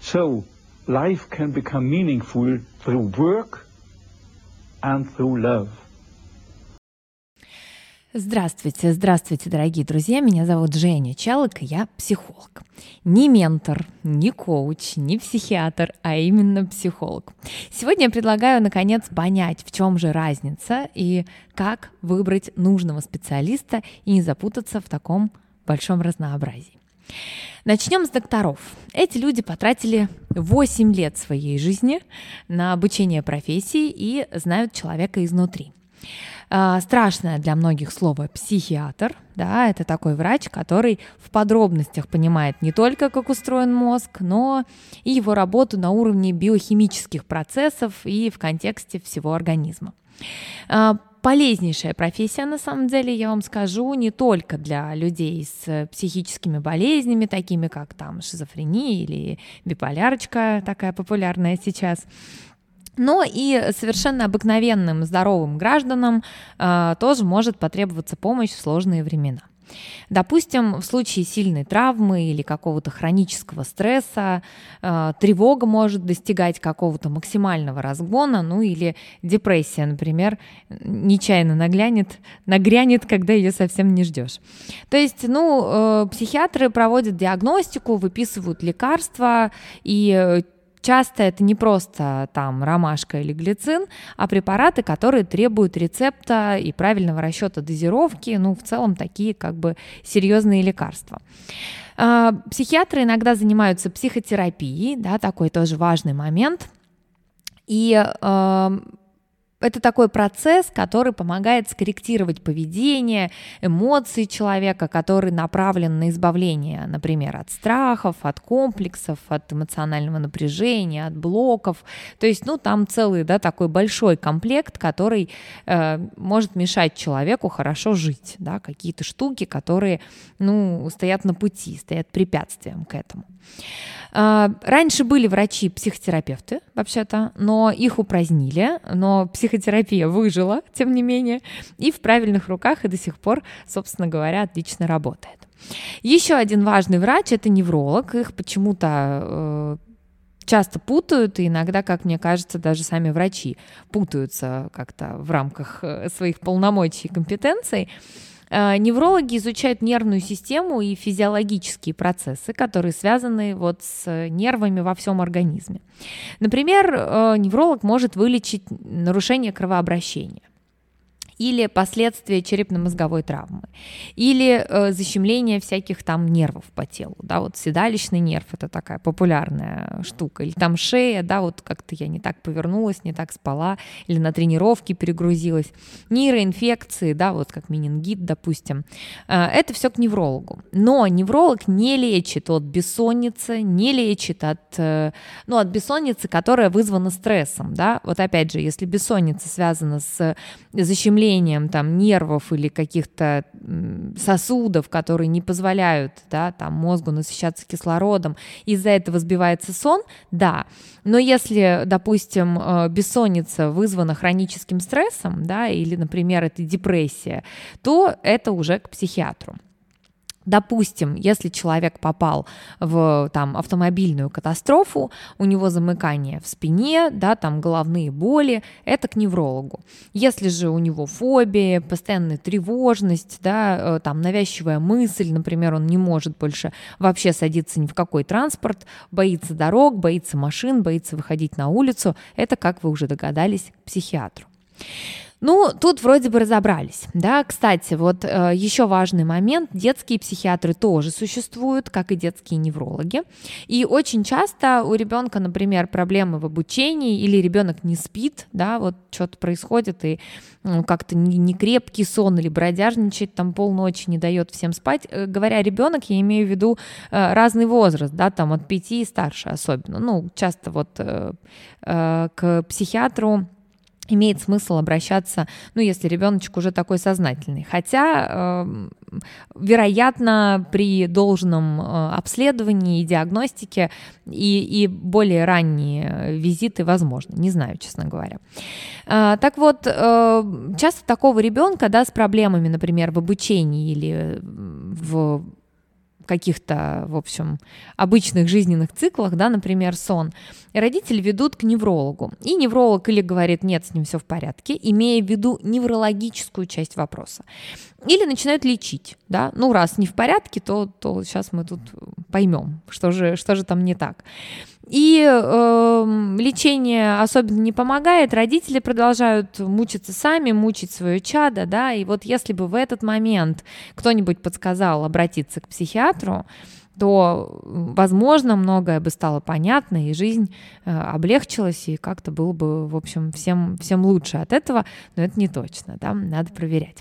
So life can become meaningful through work and through love. Здравствуйте, здравствуйте, дорогие друзья. Меня зовут Женя Чалок, я психолог. Не ментор, не коуч, не психиатр, а именно психолог. Сегодня я предлагаю, наконец, понять, в чем же разница и как выбрать нужного специалиста и не запутаться в таком большом разнообразии. Начнем с докторов. Эти люди потратили 8 лет своей жизни на обучение профессии и знают человека изнутри. А, страшное для многих слово психиатр, да, это такой врач, который в подробностях понимает не только, как устроен мозг, но и его работу на уровне биохимических процессов и в контексте всего организма. Полезнейшая профессия, на самом деле, я вам скажу, не только для людей с психическими болезнями, такими как там шизофрения или биполярочка, такая популярная сейчас, но и совершенно обыкновенным здоровым гражданам э, тоже может потребоваться помощь в сложные времена. Допустим, в случае сильной травмы или какого-то хронического стресса э, тревога может достигать какого-то максимального разгона, ну или депрессия, например, нечаянно наглянет, нагрянет, когда ее совсем не ждешь. То есть, ну, э, психиатры проводят диагностику, выписывают лекарства и э, Часто это не просто там ромашка или глицин, а препараты, которые требуют рецепта и правильного расчета дозировки, ну, в целом такие как бы серьезные лекарства. А, психиатры иногда занимаются психотерапией, да, такой тоже важный момент. И это такой процесс, который помогает скорректировать поведение, эмоции человека, который направлен на избавление, например, от страхов, от комплексов, от эмоционального напряжения, от блоков. То есть, ну, там целый, да, такой большой комплект, который э, может мешать человеку хорошо жить, да, какие-то штуки, которые, ну, стоят на пути, стоят препятствием к этому. Э, раньше были врачи-психотерапевты, вообще-то, но их упразднили, но псих психотерапия выжила, тем не менее, и в правильных руках и до сих пор, собственно говоря, отлично работает. Еще один важный врач – это невролог. Их почему-то э, часто путают, и иногда, как мне кажется, даже сами врачи путаются как-то в рамках э, своих полномочий и компетенций. Э, неврологи изучают нервную систему и физиологические процессы, которые связаны вот с нервами во всем организме. Например, э, невролог может вылечить нарушение кровообращения или последствия черепно-мозговой травмы, или э, защемление всяких там нервов по телу, да, вот седалищный нерв – это такая популярная штука, или там шея, да, вот как-то я не так повернулась, не так спала, или на тренировке перегрузилась, нейроинфекции, да, вот как менингит, допустим, э, это все к неврологу, но невролог не лечит от бессонницы, не лечит от, э, ну, от бессонницы, которая вызвана стрессом, да, вот опять же, если бессонница связана с защемлением давлением там нервов или каких-то сосудов, которые не позволяют да, там, мозгу насыщаться кислородом, из-за этого сбивается сон, да. Но если, допустим, э, бессонница вызвана хроническим стрессом, да, или, например, это депрессия, то это уже к психиатру. Допустим, если человек попал в там, автомобильную катастрофу, у него замыкание в спине, да, там головные боли, это к неврологу. Если же у него фобия, постоянная тревожность, да, э, там навязчивая мысль, например, он не может больше вообще садиться ни в какой транспорт, боится дорог, боится машин, боится выходить на улицу, это, как вы уже догадались, к психиатру. Ну, тут вроде бы разобрались, да. Кстати, вот э, еще важный момент: детские психиатры тоже существуют, как и детские неврологи. И очень часто у ребенка, например, проблемы в обучении или ребенок не спит, да, вот что-то происходит и ну, как-то не, не крепкий сон или бродяжничает там полночи, не дает всем спать. Э, говоря ребенок, я имею в виду э, разный возраст, да, там от пяти и старше особенно. Ну, часто вот э, э, к психиатру имеет смысл обращаться, ну, если ребеночек уже такой сознательный. Хотя, э, вероятно, при должном э, обследовании и диагностике и, и более ранние визиты возможны. Не знаю, честно говоря. Э, так вот, э, часто такого ребенка, да, с проблемами, например, в обучении или в каких-то, в общем, обычных жизненных циклах, да, например, сон, родители ведут к неврологу. И невролог или говорит, нет, с ним все в порядке, имея в виду неврологическую часть вопроса. Или начинают лечить, да, ну раз не в порядке, то, то сейчас мы тут поймем, что же, что же там не так. И э, лечение особенно не помогает, родители продолжают мучиться сами, мучить свое чадо, да, и вот если бы в этот момент кто-нибудь подсказал обратиться к психиатру, то, возможно, многое бы стало понятно, и жизнь э, облегчилась, и как-то было бы, в общем, всем, всем лучше от этого, но это не точно, да, надо проверять.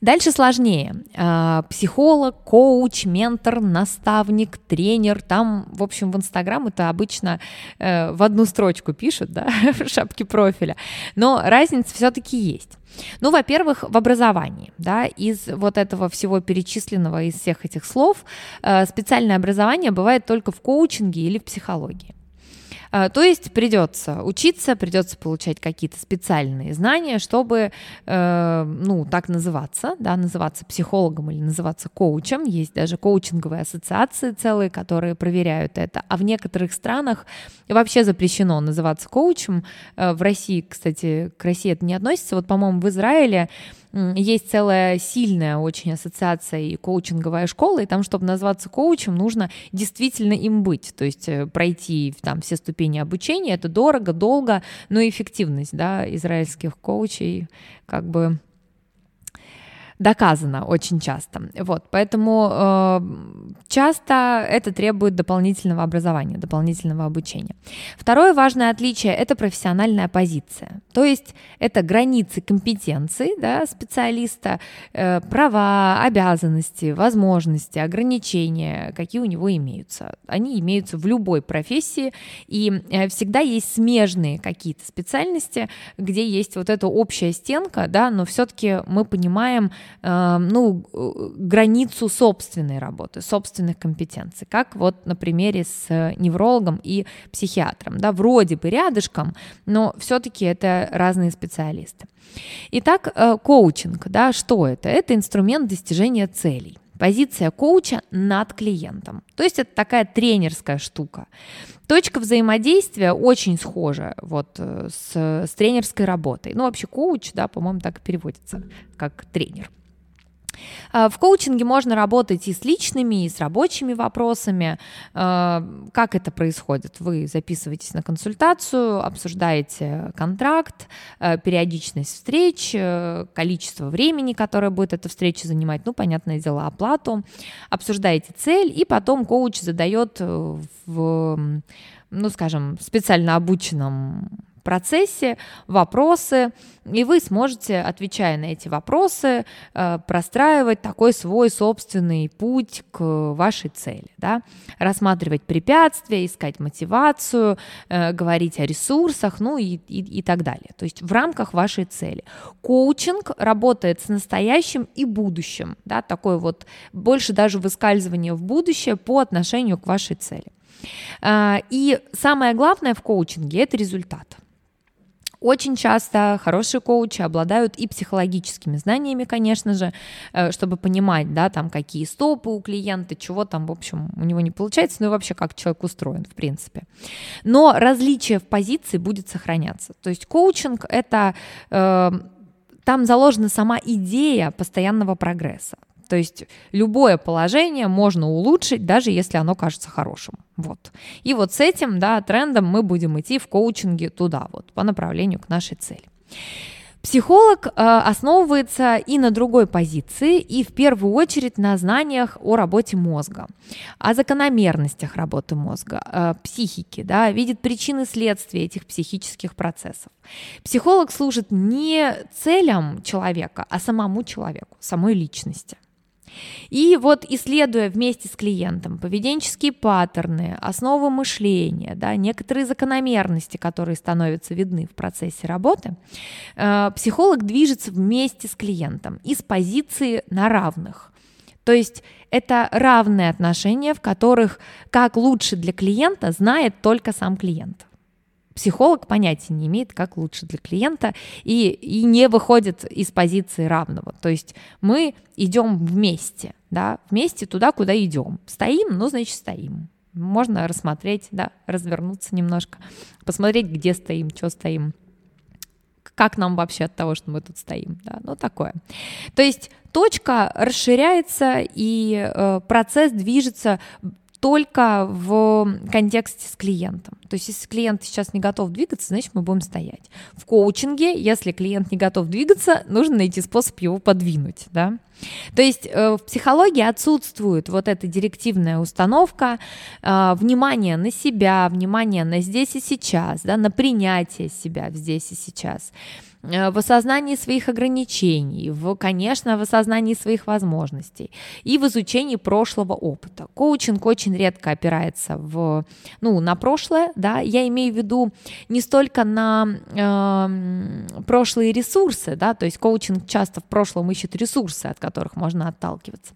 Дальше сложнее. А, психолог, коуч, ментор, наставник, тренер. Там, в общем, в Инстаграм это обычно э, в одну строчку пишут, да, в шапке профиля. Но разница все-таки есть. Ну, во-первых, в образовании, да, из вот этого всего перечисленного, из всех этих слов, э, специальное образование бывает только в коучинге или в психологии. А, то есть придется учиться, придется получать какие-то специальные знания, чтобы, э, ну, так называться, да, называться психологом или называться коучем. Есть даже коучинговые ассоциации целые, которые проверяют это. А в некоторых странах вообще запрещено называться коучем. Э, в России, кстати, к России это не относится. Вот, по-моему, в Израиле есть целая сильная очень ассоциация и коучинговая школа, и там, чтобы назваться коучем, нужно действительно им быть, то есть э, пройти там все ступени обучения, это дорого, долго, но эффективность, да, израильских коучей как бы доказано очень часто. Вот, поэтому э, часто это требует дополнительного образования, дополнительного обучения. Второе важное отличие – это профессиональная позиция. То есть это границы компетенции да, специалиста, э, права, обязанности, возможности, ограничения, какие у него имеются. Они имеются в любой профессии, и э, всегда есть смежные какие-то специальности, где есть вот эта общая стенка, да, но все-таки мы понимаем, Эм, ну, границу собственной работы, собственных компетенций, как вот на примере с неврологом и психиатром, да, вроде бы рядышком, но все-таки это разные специалисты. Итак, э, коучинг, да, что это? Это инструмент достижения целей. Позиция коуча над клиентом. То есть это такая тренерская штука. Точка взаимодействия очень схожа вот э, с, с тренерской работой. Ну, вообще коуч, да, по-моему, так и переводится, как тренер. Э, в коучинге можно работать и с личными, и с рабочими вопросами. Э, как это происходит? Вы записываетесь на консультацию, обсуждаете контракт, э, периодичность встреч, количество времени, которое будет эта встреча занимать, ну, понятное дело, оплату, обсуждаете цель, и потом коуч задает в, ну, скажем, специально обученном процессе вопросы, и вы сможете, отвечая на эти вопросы, э, простраивать такой свой собственный путь к вашей цели, да? рассматривать препятствия, искать мотивацию, э, говорить о ресурсах, ну и, и, и так далее. То есть в рамках вашей цели. Коучинг работает с настоящим и будущим, да, такое вот больше даже выскальзывание в будущее по отношению к вашей цели. Э, и самое главное в коучинге – это результат – очень часто хорошие коучи обладают и психологическими знаниями, конечно же, э, чтобы понимать, да, там, какие стопы у клиента, чего там, в общем, у него не получается, ну и вообще, как человек устроен, в принципе. Но различие в позиции будет сохраняться. То есть коучинг — это... Э, там заложена сама идея постоянного прогресса. То есть любое положение можно улучшить, даже если оно кажется хорошим. Вот. И вот с этим да, трендом мы будем идти в коучинге туда, вот, по направлению к нашей цели. Психолог э, основывается и на другой позиции, и в первую очередь на знаниях о работе мозга, о закономерностях работы мозга, э, психики, да, видит причины следствия этих психических процессов. Психолог служит не целям человека, а самому человеку, самой личности. И вот исследуя вместе с клиентом поведенческие паттерны, основы мышления, да, некоторые закономерности, которые становятся видны в процессе работы, э, психолог движется вместе с клиентом из позиции на равных. То есть это равные отношения, в которых как лучше для клиента знает только сам клиент. Психолог понятия не имеет, как лучше для клиента, и, и не выходит из позиции равного. То есть мы идем вместе, да, вместе туда, куда идем. Стоим, ну, значит, стоим. Можно рассмотреть, да, развернуться немножко, посмотреть, где стоим, что стоим как нам вообще от того, что мы тут стоим, да, ну такое. То есть точка расширяется и э, процесс движется только в контексте с клиентом. То есть, если клиент сейчас не готов двигаться, значит, мы будем стоять. В коучинге, если клиент не готов двигаться, нужно найти способ его подвинуть, да. То есть э, в психологии отсутствует вот эта директивная установка, э, внимание на себя, внимание на здесь и сейчас, да, на принятие себя здесь и сейчас. Э, в осознании своих ограничений, в, конечно, в осознании своих возможностей и в изучении прошлого опыта. Коучинг очень редко опирается в, ну, на прошлое, да, я имею в виду не столько на э, прошлые ресурсы, да, то есть коучинг часто в прошлом ищет ресурсы, от которых можно отталкиваться.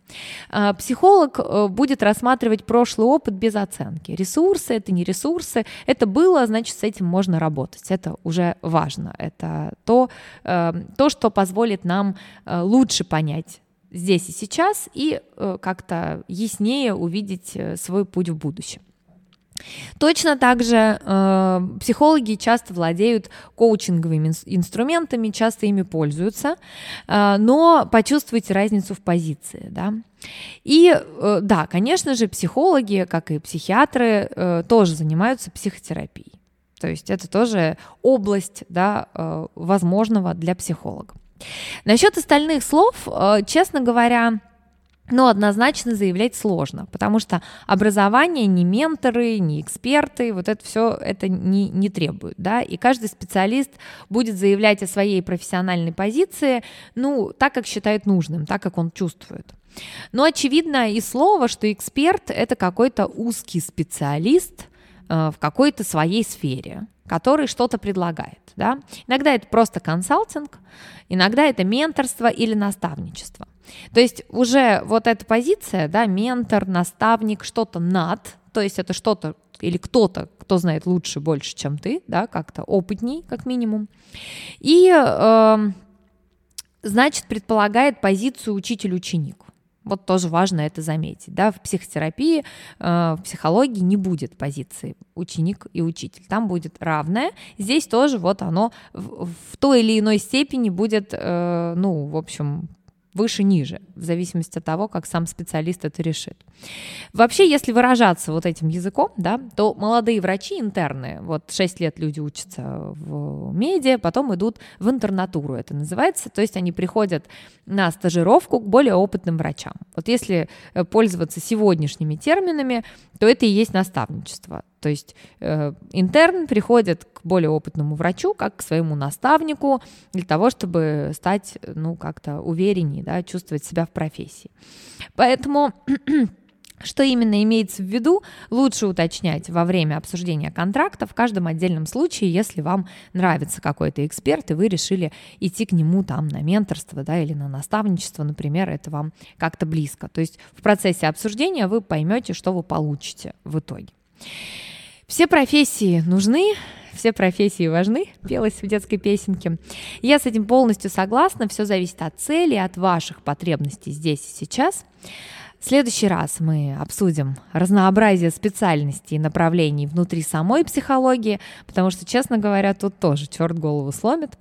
Э, психолог э, будет рассматривать прошлый опыт без оценки. Ресурсы — это не ресурсы, это было, значит, с этим можно работать, это уже важно, это то, эм, то что позволит нам э, лучше понять здесь и сейчас и э, как-то яснее увидеть э, свой путь в будущем. Точно так же э, психологи часто владеют коучинговыми инструментами, часто ими пользуются, э, но почувствуйте разницу в позиции, да. И э, да, конечно же, психологи, как и психиатры, э, тоже занимаются психотерапией. То есть это тоже область да, э, возможного для психолога. Насчет остальных слов, э, честно говоря, но однозначно заявлять сложно, потому что образование ни менторы, ни эксперты, вот это все это не, не требует, да, и каждый специалист будет заявлять о своей профессиональной позиции, ну, так, как считает нужным, так, как он чувствует. Но очевидно и слово, что эксперт – это какой-то узкий специалист, Э, в какой-то своей сфере, который что-то предлагает. Да? Иногда это просто консалтинг, иногда это менторство или наставничество. То есть уже вот эта позиция, да, ментор, наставник, что-то над, то есть это что-то или кто-то, кто знает лучше, больше, чем ты, да, как-то опытней, как минимум. И, э, значит, предполагает позицию учитель-ученик. Вот тоже важно это заметить. Да? В психотерапии, э, в психологии не будет позиции ученик и учитель. Там будет равное. Здесь тоже вот оно в, той или иной степени будет, э, ну, в общем, выше-ниже, в зависимости от того, как сам специалист это решит. Вообще, если выражаться вот этим языком, да, то молодые врачи интерны, вот 6 лет люди учатся в медиа, потом идут в интернатуру, это называется, то есть они приходят на стажировку к более опытным врачам. Вот если э, пользоваться сегодняшними терминами, то это и есть наставничество. То есть э, интерн приходит к более опытному врачу, как к своему наставнику, для того, чтобы стать, ну, как-то увереннее, да, чувствовать себя в профессии. Поэтому Что именно имеется в виду, лучше уточнять во время обсуждения контракта в каждом отдельном случае, если вам нравится какой-то эксперт, и вы решили идти к нему там на менторство да, или на наставничество, например, это вам как-то близко. То есть в процессе обсуждения вы поймете, что вы получите в итоге. Все профессии нужны, все профессии важны, пелось в детской песенке. Я с этим полностью согласна, все зависит от цели, от ваших потребностей здесь и сейчас. В следующий раз мы обсудим разнообразие специальностей и направлений внутри самой психологии, потому что, честно говоря, тут тоже черт голову сломит.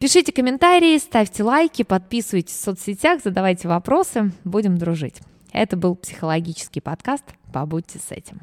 Пишите комментарии, ставьте лайки, подписывайтесь в соцсетях, задавайте вопросы, будем дружить. Это был психологический подкаст «Побудьте с этим».